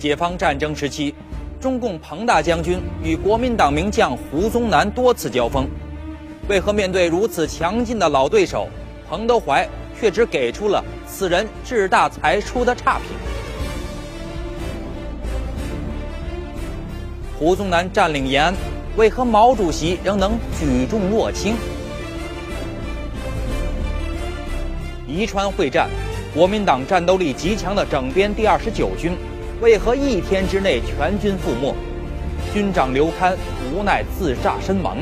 解放战争时期，中共彭大将军与国民党名将胡宗南多次交锋，为何面对如此强劲的老对手，彭德怀却只给出了“此人志大才疏”的差评？胡宗南占领延安，为何毛主席仍能举重若轻？宜川会战，国民党战斗力极强的整编第二十九军。为何一天之内全军覆没？军长刘戡无奈自杀身亡。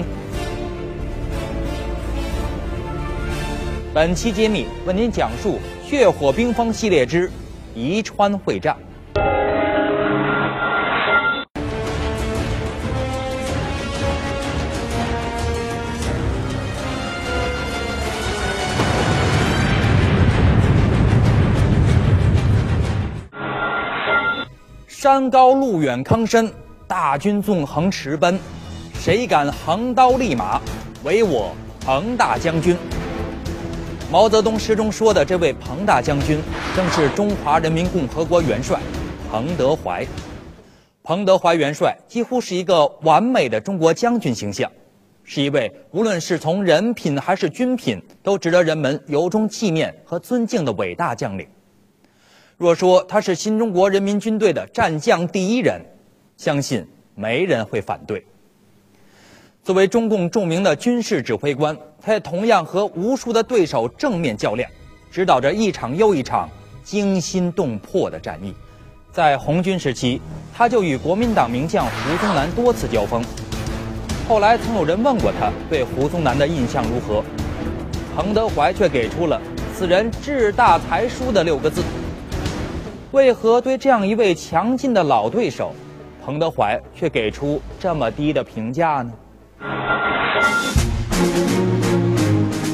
本期揭秘为您讲述《血火冰封》系列之宜川会战。山高路远坑深，大军纵横驰奔，谁敢横刀立马？唯我彭大将军。毛泽东诗中说的这位彭大将军，正是中华人民共和国元帅彭德怀。彭德怀元帅几乎是一个完美的中国将军形象，是一位无论是从人品还是军品都值得人们由衷纪念和尊敬的伟大将领。若说他是新中国人民军队的战将第一人，相信没人会反对。作为中共著名的军事指挥官，他也同样和无数的对手正面较量，指导着一场又一场惊心动魄的战役。在红军时期，他就与国民党名将胡宗南多次交锋。后来曾有人问过他对胡宗南的印象如何，彭德怀却给出了“此人志大才疏”的六个字。为何对这样一位强劲的老对手，彭德怀却给出这么低的评价呢？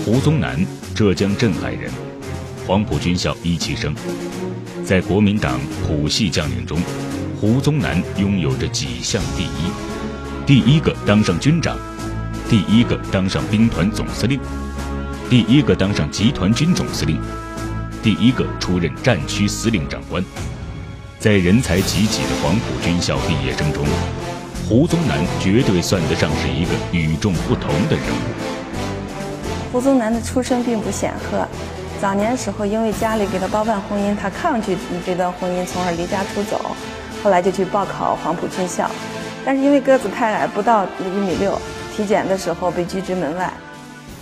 胡宗南，浙江镇海人，黄埔军校一期生。在国民党谱系将领中，胡宗南拥有着几项第一：第一个当上军长，第一个当上兵团总司令，第一个当上集团军总司令。第一个出任战区司令长官，在人才济济的黄埔军校毕业生中，胡宗南绝对算得上是一个与众不同的人物。胡宗南的出身并不显赫，早年时候因为家里给他包办婚姻，他抗拒这段婚姻，从而离家出走。后来就去报考黄埔军校，但是因为个子太矮，不到一米六，体检的时候被拒之门外。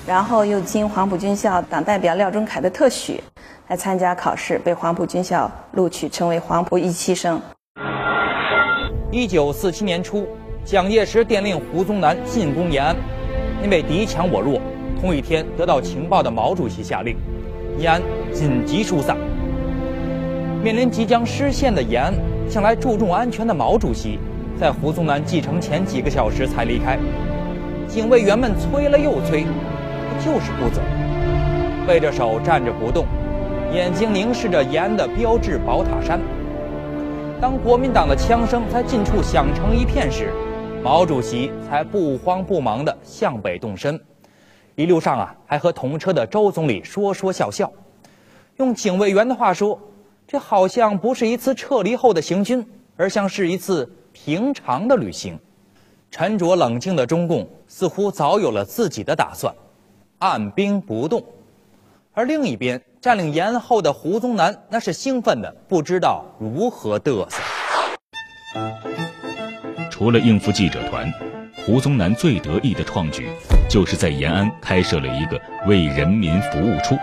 然后又经黄埔军校党代表廖仲恺的特许。来参加考试，被黄埔军校录取，成为黄埔一期生。一九四七年初，蒋介石电令胡宗南进攻延安，因为敌强我弱，同一天得到情报的毛主席下令，延安紧急疏散。面临即将失陷的延安，向来注重安全的毛主席，在胡宗南继承前几个小时才离开。警卫员们催了又催，他就是不走，背着手站着不动。眼睛凝视着延安的标志宝塔山。当国民党的枪声在近处响成一片时，毛主席才不慌不忙地向北动身。一路上啊，还和同车的周总理说说笑笑。用警卫员的话说，这好像不是一次撤离后的行军，而像是一次平常的旅行。沉着冷静的中共似乎早有了自己的打算，按兵不动。而另一边。占领延安后的胡宗南，那是兴奋的不知道如何嘚瑟。除了应付记者团，胡宗南最得意的创举，就是在延安开设了一个为人民服务处。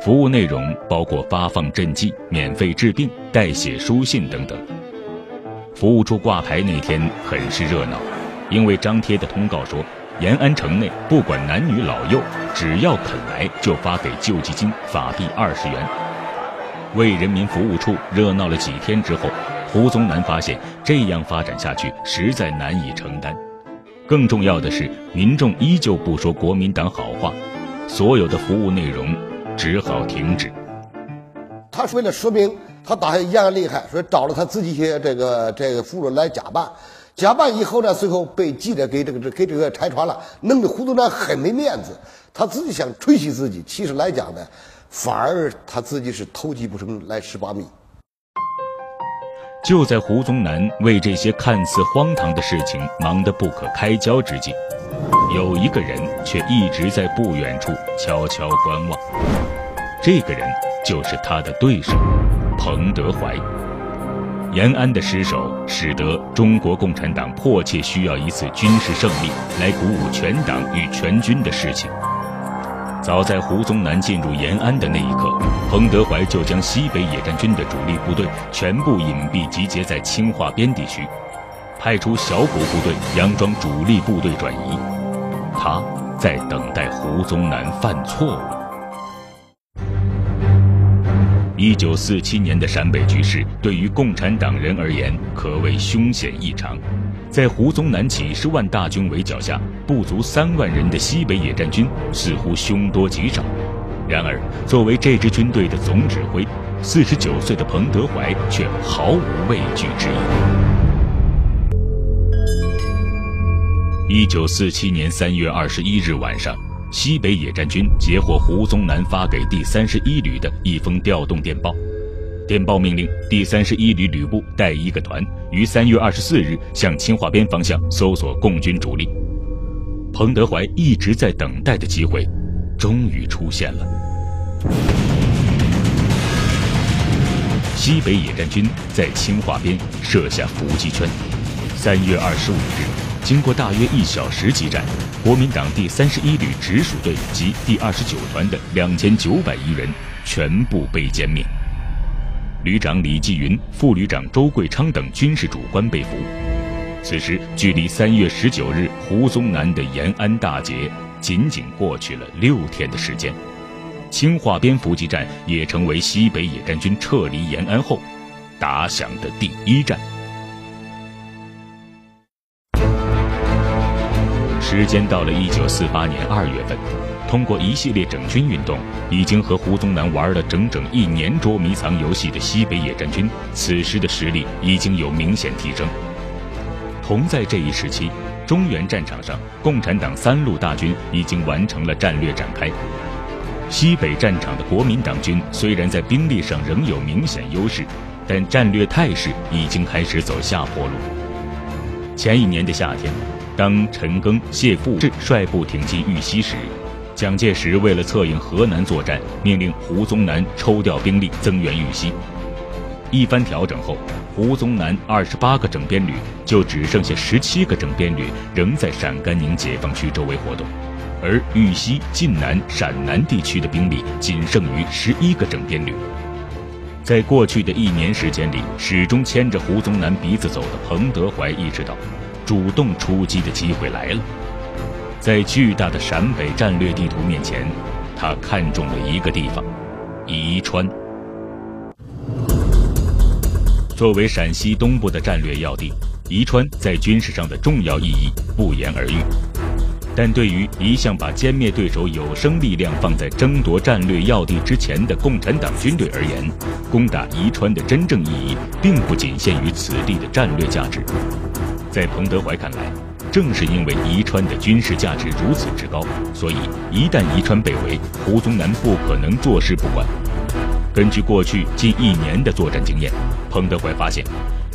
服务内容包括发放赈济、免费治病、代写书信等等。服务处挂牌那天很是热闹，因为张贴的通告说。延安城内不管男女老幼，只要肯来，就发给救济金法币二十元。为人民服务处热闹了几天之后，胡宗南发现这样发展下去实在难以承担。更重要的是，民众依旧不说国民党好话，所有的服务内容只好停止。他是为了说明他打延安厉害，所以找了他自己些这个这个俘虏来假扮。假扮以后呢，最后被记者给这个给这个拆穿了，弄得胡宗南很没面子。他自己想吹嘘自己，其实来讲呢，反而他自己是偷鸡不成来蚀把米。就在胡宗南为这些看似荒唐的事情忙得不可开交之际，有一个人却一直在不远处悄悄观望。这个人就是他的对手，彭德怀。延安的失守，使得中国共产党迫切需要一次军事胜利，来鼓舞全党与全军的士情。早在胡宗南进入延安的那一刻，彭德怀就将西北野战军的主力部队全部隐蔽集结在清化边地区，派出小股部队佯装主力部队转移。他在等待胡宗南犯错误。一九四七年的陕北局势对于共产党人而言可谓凶险异常，在胡宗南几十万大军围剿下，不足三万人的西北野战军似乎凶多吉少。然而，作为这支军队的总指挥，四十九岁的彭德怀却毫无畏惧之意。一九四七年三月二十一日晚上。西北野战军截获胡宗南发给第三十一旅的一封调动电报，电报命令第三十一旅旅部带一个团于三月二十四日向清华边方向搜索共军主力。彭德怀一直在等待的机会，终于出现了。西北野战军在清华边设下伏击圈，三月二十五日。经过大约一小时激战，国民党第三十一旅直属队及第二十九团的两千九百余人全部被歼灭。旅长李继云、副旅长周桂昌等军事主官被俘。此时，距离三月十九日胡宗南的延安大捷仅仅过去了六天的时间。清化边伏击战也成为西北野战军撤离延安后打响的第一战。时间到了一九四八年二月份，通过一系列整军运动，已经和胡宗南玩了整整一年捉迷藏游戏的西北野战军，此时的实力已经有明显提升。同在这一时期，中原战场上，共产党三路大军已经完成了战略展开。西北战场的国民党军虽然在兵力上仍有明显优势，但战略态势已经开始走下坡路。前一年的夏天。当陈赓、谢富治率部挺进玉溪时，蒋介石为了策应河南作战，命令胡宗南抽调兵力增援玉溪。一番调整后，胡宗南二十八个整编旅就只剩下十七个整编旅仍在陕甘宁解放区周围活动，而玉溪、晋南、陕南地区的兵力仅剩余十一个整编旅。在过去的一年时间里，始终牵着胡宗南鼻子走的彭德怀意识到。主动出击的机会来了，在巨大的陕北战略地图面前，他看中了一个地方——宜川。作为陕西东部的战略要地，宜川在军事上的重要意义不言而喻。但对于一向把歼灭对手有生力量放在争夺战略要地之前的共产党军队而言，攻打宜川的真正意义，并不仅限于此地的战略价值。在彭德怀看来，正是因为宜川的军事价值如此之高，所以一旦宜川被围，胡宗南不可能坐视不管。根据过去近一年的作战经验，彭德怀发现，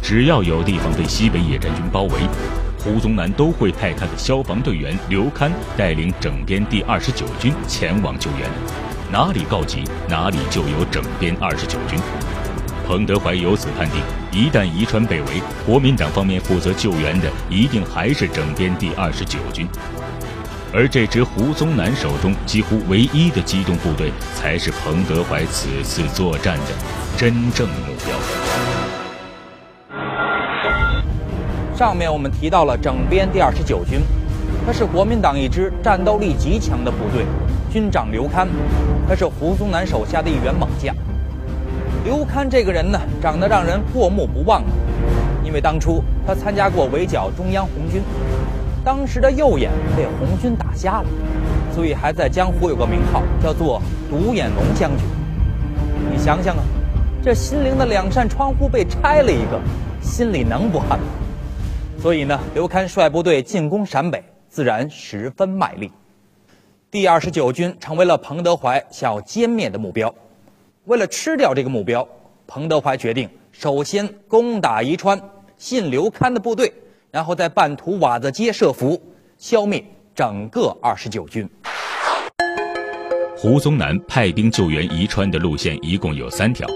只要有地方被西北野战军包围，胡宗南都会派他的消防队员刘戡带领整编第二十九军前往救援，哪里告急，哪里就有整编二十九军。彭德怀由此判定，一旦宜川被围，国民党方面负责救援的一定还是整编第二十九军，而这支胡宗南手中几乎唯一的机动部队，才是彭德怀此次作战的真正目标。上面我们提到了整编第二十九军，它是国民党一支战斗力极强的部队，军长刘戡，他是胡宗南手下的一员猛将。刘戡这个人呢，长得让人过目不忘啊，因为当初他参加过围剿中央红军，当时的右眼被红军打瞎了，所以还在江湖有个名号，叫做独眼龙将军。你想想啊，这心灵的两扇窗户被拆了一个，心里能不恨吗？所以呢，刘戡率部队进攻陕北，自然十分卖力。第二十九军成为了彭德怀想要歼灭的目标。为了吃掉这个目标，彭德怀决定首先攻打宜川，信刘戡的部队，然后在半途瓦子街设伏，消灭整个二十九军。胡宗南派兵救援宜川的路线一共有三条。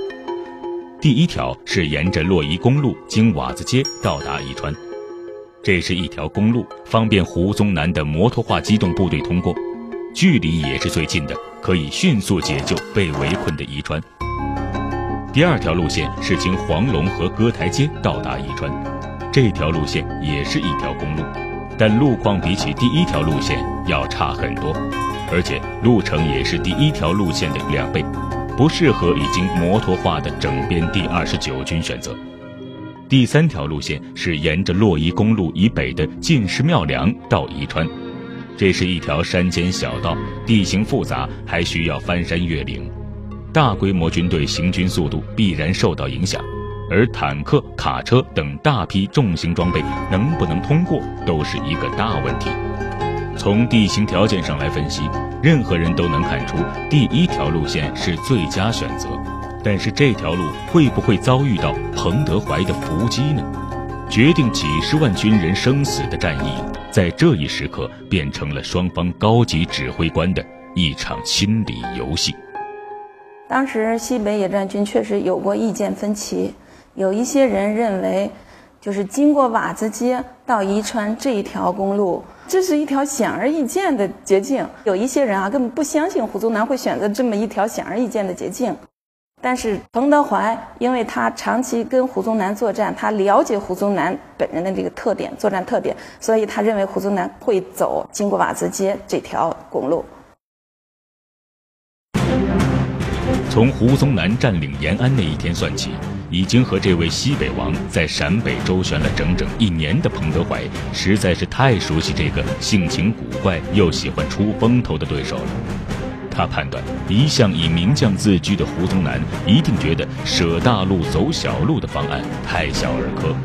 第一条是沿着洛宜公路经瓦子街到达宜川，这是一条公路，方便胡宗南的摩托化机动部队通过，距离也是最近的，可以迅速解救被围困的宜川。第二条路线是经黄龙和歌台街到达宜川，这条路线也是一条公路，但路况比起第一条路线要差很多。而且路程也是第一条路线的两倍，不适合已经摩托化的整编第二十九军选择。第三条路线是沿着洛宜公路以北的进士庙梁到宜川，这是一条山间小道，地形复杂，还需要翻山越岭，大规模军队行军速度必然受到影响，而坦克、卡车等大批重型装备能不能通过，都是一个大问题。从地形条件上来分析，任何人都能看出第一条路线是最佳选择。但是这条路会不会遭遇到彭德怀的伏击呢？决定几十万军人生死的战役，在这一时刻变成了双方高级指挥官的一场心理游戏。当时西北野战军确实有过意见分歧，有一些人认为，就是经过瓦子街到宜川这一条公路。这是一条显而易见的捷径。有一些人啊，根本不相信胡宗南会选择这么一条显而易见的捷径。但是彭德怀，因为他长期跟胡宗南作战，他了解胡宗南本人的这个特点、作战特点，所以他认为胡宗南会走经过瓦子街这条公路。从胡宗南占领延安那一天算起。已经和这位西北王在陕北周旋了整整一年的彭德怀，实在是太熟悉这个性情古怪又喜欢出风头的对手了。他判断，一向以名将自居的胡宗南一定觉得舍大路走小路的方案太小儿科。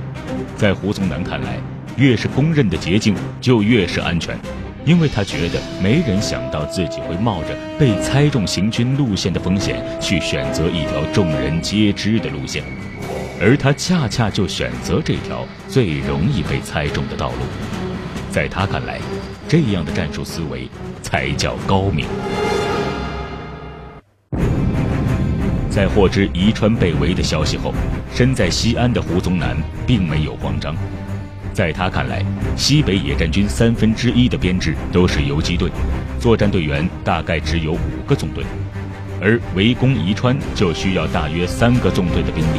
在胡宗南看来，越是公认的捷径，就越是安全。因为他觉得没人想到自己会冒着被猜中行军路线的风险去选择一条众人皆知的路线，而他恰恰就选择这条最容易被猜中的道路。在他看来，这样的战术思维才叫高明。在获知宜川被围的消息后，身在西安的胡宗南并没有慌张。在他看来，西北野战军三分之一的编制都是游击队，作战队员大概只有五个纵队，而围攻宜川就需要大约三个纵队的兵力。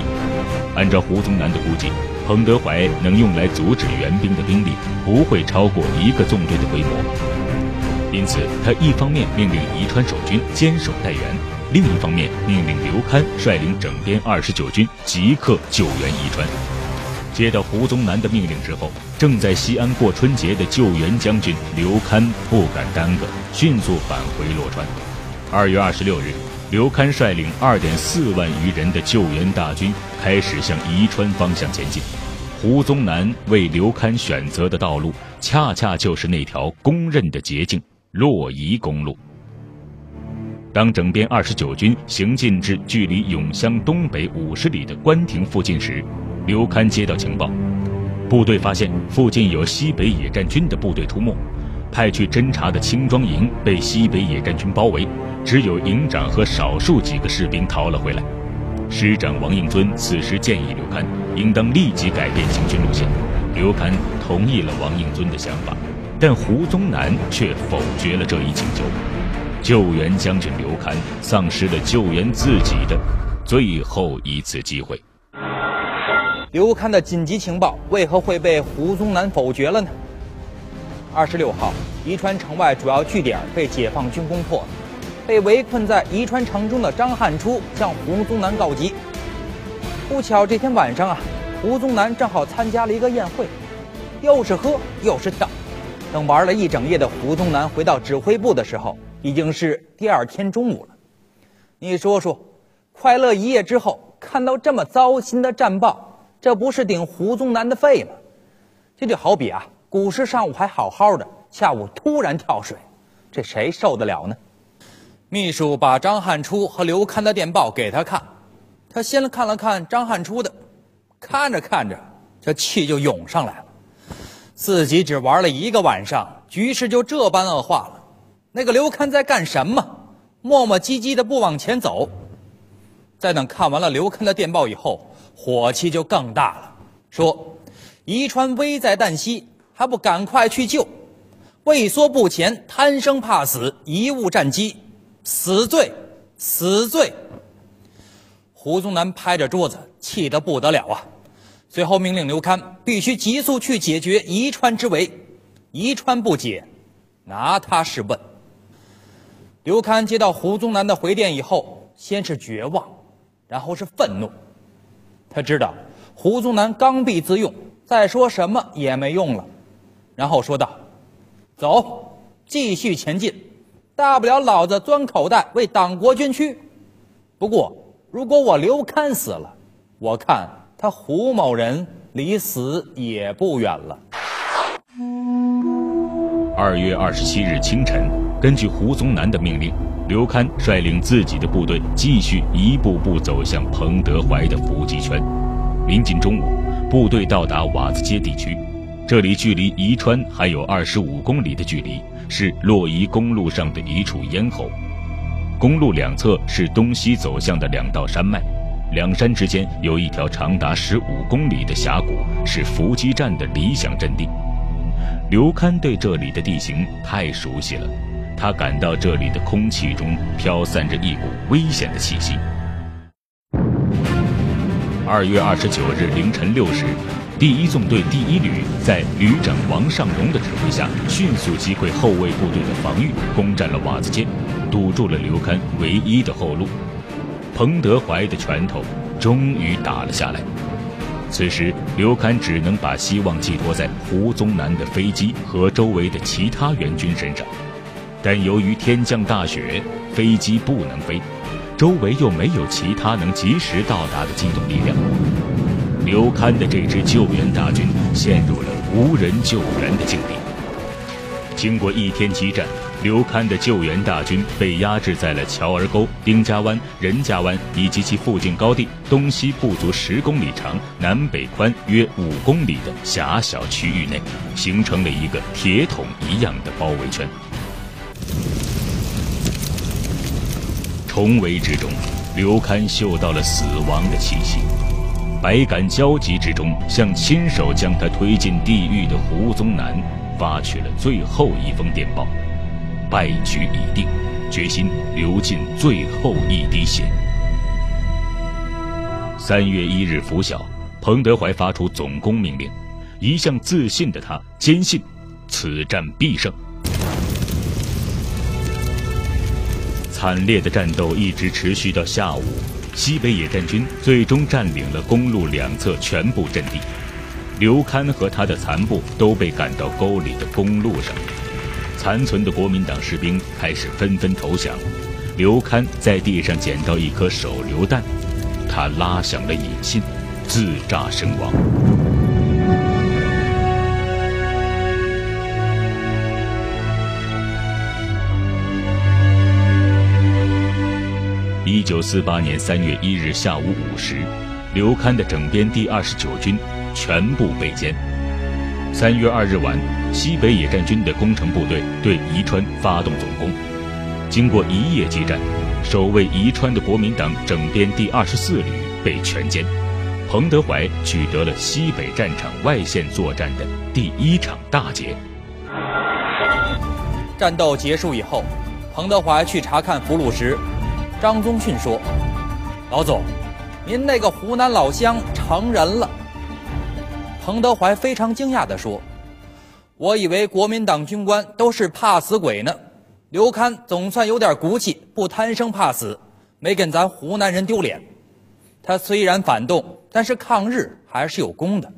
按照胡宗南的估计，彭德怀能用来阻止援兵的兵力不会超过一个纵队的规模。因此，他一方面命令宜川守军坚守待援，另一方面命令刘戡率领整编二十九军即刻救援宜川。接到胡宗南的命令之后，正在西安过春节的救援将军刘戡不敢耽搁，迅速返回洛川。二月二十六日，刘戡率领二点四万余人的救援大军开始向宜川方向前进。胡宗南为刘戡选择的道路，恰恰就是那条公认的捷径——洛宜公路。当整编二十九军行进至距离永乡东北五十里的关亭附近时，刘戡接到情报，部队发现附近有西北野战军的部队出没，派去侦察的轻装营被西北野战军包围，只有营长和少数几个士兵逃了回来。师长王应尊此时建议刘戡应当立即改变行军路线，刘戡同意了王应尊的想法，但胡宗南却否决了这一请求。救援将军刘戡丧失了救援自己的最后一次机会。刘戡的紧急情报为何会被胡宗南否决了呢？二十六号，宜川城外主要据点被解放军攻破，被围困在宜川城中的张汉初向胡宗南告急。不巧，这天晚上啊，胡宗南正好参加了一个宴会，又是喝又是跳。等玩了一整夜的胡宗南回到指挥部的时候，已经是第二天中午了。你说说，快乐一夜之后，看到这么糟心的战报。这不是顶胡宗南的肺吗？这就好比啊，股市上午还好好的，下午突然跳水，这谁受得了呢？秘书把张汉初和刘戡的电报给他看，他先看了看张汉初的，看着看着，这气就涌上来了。自己只玩了一个晚上，局势就这般恶化了。那个刘堪在干什么？磨磨唧唧的不往前走。在等看完了刘堪的电报以后，火气就更大了，说：“宜川危在旦夕，还不赶快去救？畏缩不前，贪生怕死，贻误战机，死罪，死罪！”胡宗南拍着桌子，气得不得了啊！随后命令刘堪必须急速去解决宜川之围，宜川不解，拿他是问。刘堪接到胡宗南的回电以后，先是绝望，然后是愤怒。他知道胡宗南刚愎自用，再说什么也没用了，然后说道：“走，继续前进，大不了老子钻口袋为党国捐躯。不过，如果我刘堪死了，我看……”他胡某人离死也不远了。二月二十七日清晨，根据胡宗南的命令，刘戡率领自己的部队继续一步步走向彭德怀的伏击圈。临近中午，部队到达瓦子街地区，这里距离宜川还有二十五公里的距离，是洛宜公路上的一处咽喉。公路两侧是东西走向的两道山脉。两山之间有一条长达十五公里的峡谷，是伏击战的理想阵地。刘戡对这里的地形太熟悉了，他感到这里的空气中飘散着一股危险的气息。二月二十九日凌晨六时，第一纵队第一旅在旅长王尚荣的指挥下，迅速击溃后卫部队的防御，攻占了瓦子街，堵住了刘戡唯一的后路。彭德怀的拳头终于打了下来。此时，刘戡只能把希望寄托在胡宗南的飞机和周围的其他援军身上。但由于天降大雪，飞机不能飞，周围又没有其他能及时到达的机动力量，刘戡的这支救援大军陷入了无人救援的境地。经过一天激战。刘戡的救援大军被压制在了乔儿沟、丁家湾、任家湾以及其附近高地东西不足十公里长、南北宽约五公里的狭小区域内，形成了一个铁桶一样的包围圈。重围之中，刘戡嗅到了死亡的气息，百感交集之中，向亲手将他推进地狱的胡宗南发去了最后一封电报。败局已定，决心流尽最后一滴血。三月一日拂晓，彭德怀发出总攻命令。一向自信的他坚信，此战必胜。惨烈的战斗一直持续到下午，西北野战军最终占领了公路两侧全部阵地。刘戡和他的残部都被赶到沟里的公路上。残存的国民党士兵开始纷纷投降，刘戡在地上捡到一颗手榴弹，他拉响了引信，自炸身亡。九四八年三月一日下午五时，刘戡的整编第二十九军全部被歼。三月二日晚，西北野战军的工程部队对宜川发动总攻。经过一夜激战，守卫宜川的国民党整编第二十四旅被全歼。彭德怀取得了西北战场外线作战的第一场大捷。战斗结束以后，彭德怀去查看俘虏时，张宗逊说：“老总，您那个湖南老乡成人了。”彭德怀非常惊讶地说：“我以为国民党军官都是怕死鬼呢，刘戡总算有点骨气，不贪生怕死，没跟咱湖南人丢脸。他虽然反动，但是抗日还是有功的。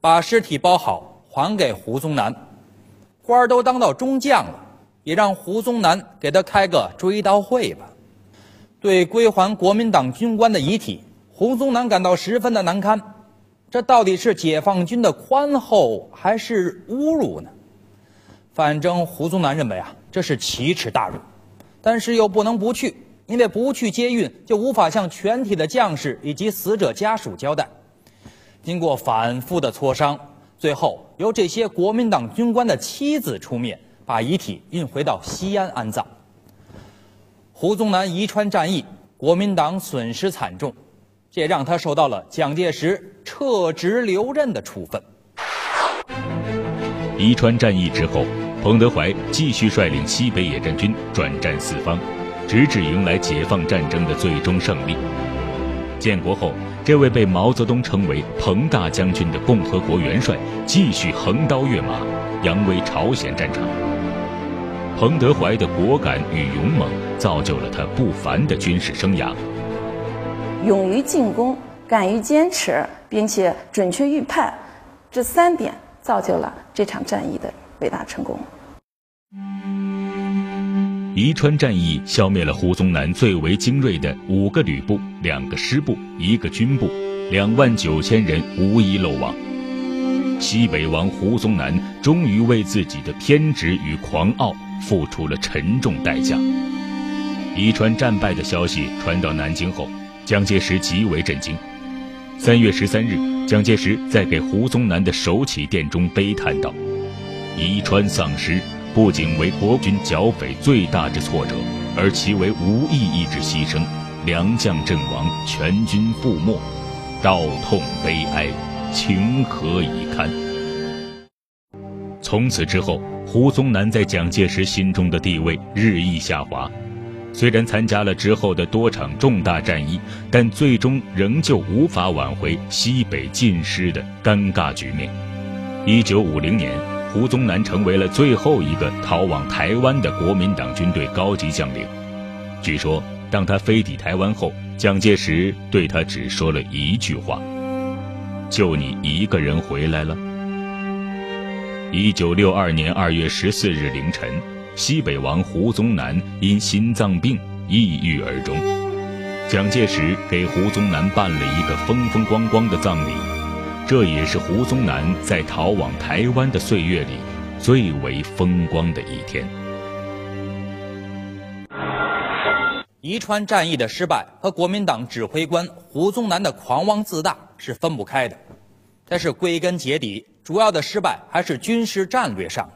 把尸体包好，还给胡宗南，官都当到中将了，也让胡宗南给他开个追悼会吧。对归还国民党军官的遗体，胡宗南感到十分的难堪。”这到底是解放军的宽厚还是侮辱呢？反正胡宗南认为啊，这是奇耻大辱，但是又不能不去，因为不去接运，就无法向全体的将士以及死者家属交代。经过反复的磋商，最后由这些国民党军官的妻子出面，把遗体运回到西安安葬。胡宗南宜川战役，国民党损失惨重，这也让他受到了蒋介石撤职留任的处分。宜川战役之后，彭德怀继续率领西北野战军转战四方，直至迎来解放战争的最终胜利。建国后，这位被毛泽东称为“彭大将军”的共和国元帅，继续横刀跃马，扬威朝鲜战场。彭德怀的果敢与勇猛，造就了他不凡的军事生涯。勇于进攻，敢于坚持，并且准确预判，这三点。造就了这场战役的伟大成功。宜川战役消灭了胡宗南最为精锐的五个旅部、两个师部、一个军部，两万九千人无一漏网。西北王胡宗南终于为自己的偏执与狂傲付出了沉重代价。宜川战败的消息传到南京后，蒋介石极为震惊。三月十三日，蒋介石在给胡宗南的手启电中悲叹道：“宜川丧失，不仅为国军剿匪最大之挫折，而其为无意义之牺牲。良将阵亡，全军覆没，道痛悲哀，情何以堪？”从此之后，胡宗南在蒋介石心中的地位日益下滑。虽然参加了之后的多场重大战役，但最终仍旧无法挽回西北尽失的尴尬局面。一九五零年，胡宗南成为了最后一个逃往台湾的国民党军队高级将领。据说，当他飞抵台湾后，蒋介石对他只说了一句话：“就你一个人回来了。”一九六二年二月十四日凌晨。西北王胡宗南因心脏病抑郁而终，蒋介石给胡宗南办了一个风风光光的葬礼，这也是胡宗南在逃往台湾的岁月里最为风光的一天。宜川战役的失败和国民党指挥官胡宗南的狂妄自大是分不开的，但是归根结底，主要的失败还是军事战略上的。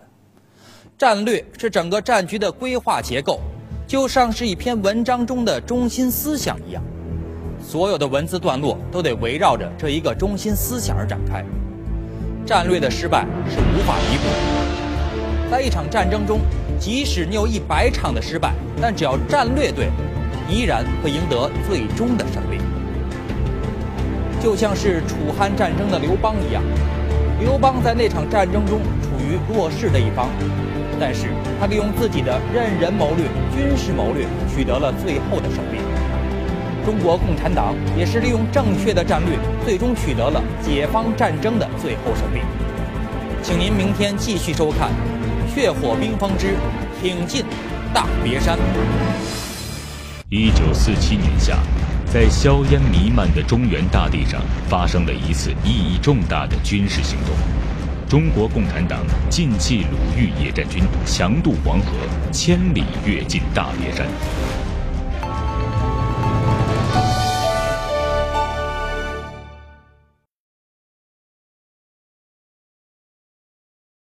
战略是整个战局的规划结构，就像是一篇文章中的中心思想一样，所有的文字段落都得围绕着这一个中心思想而展开。战略的失败是无法弥补的。在一场战争中，即使你有一百场的失败，但只要战略对，依然会赢得最终的胜利。就像是楚汉战争的刘邦一样，刘邦在那场战争中处于弱势的一方。但是他利用自己的任人谋略、军事谋略，取得了最后的胜利。中国共产党也是利用正确的战略，最终取得了解放战争的最后胜利。请您明天继续收看《血火冰封之挺进大别山》。一九四七年夏，在硝烟弥漫的中原大地上，发生了一次意义重大的军事行动。中国共产党晋冀鲁豫野战军强渡黄河，千里跃进大别山。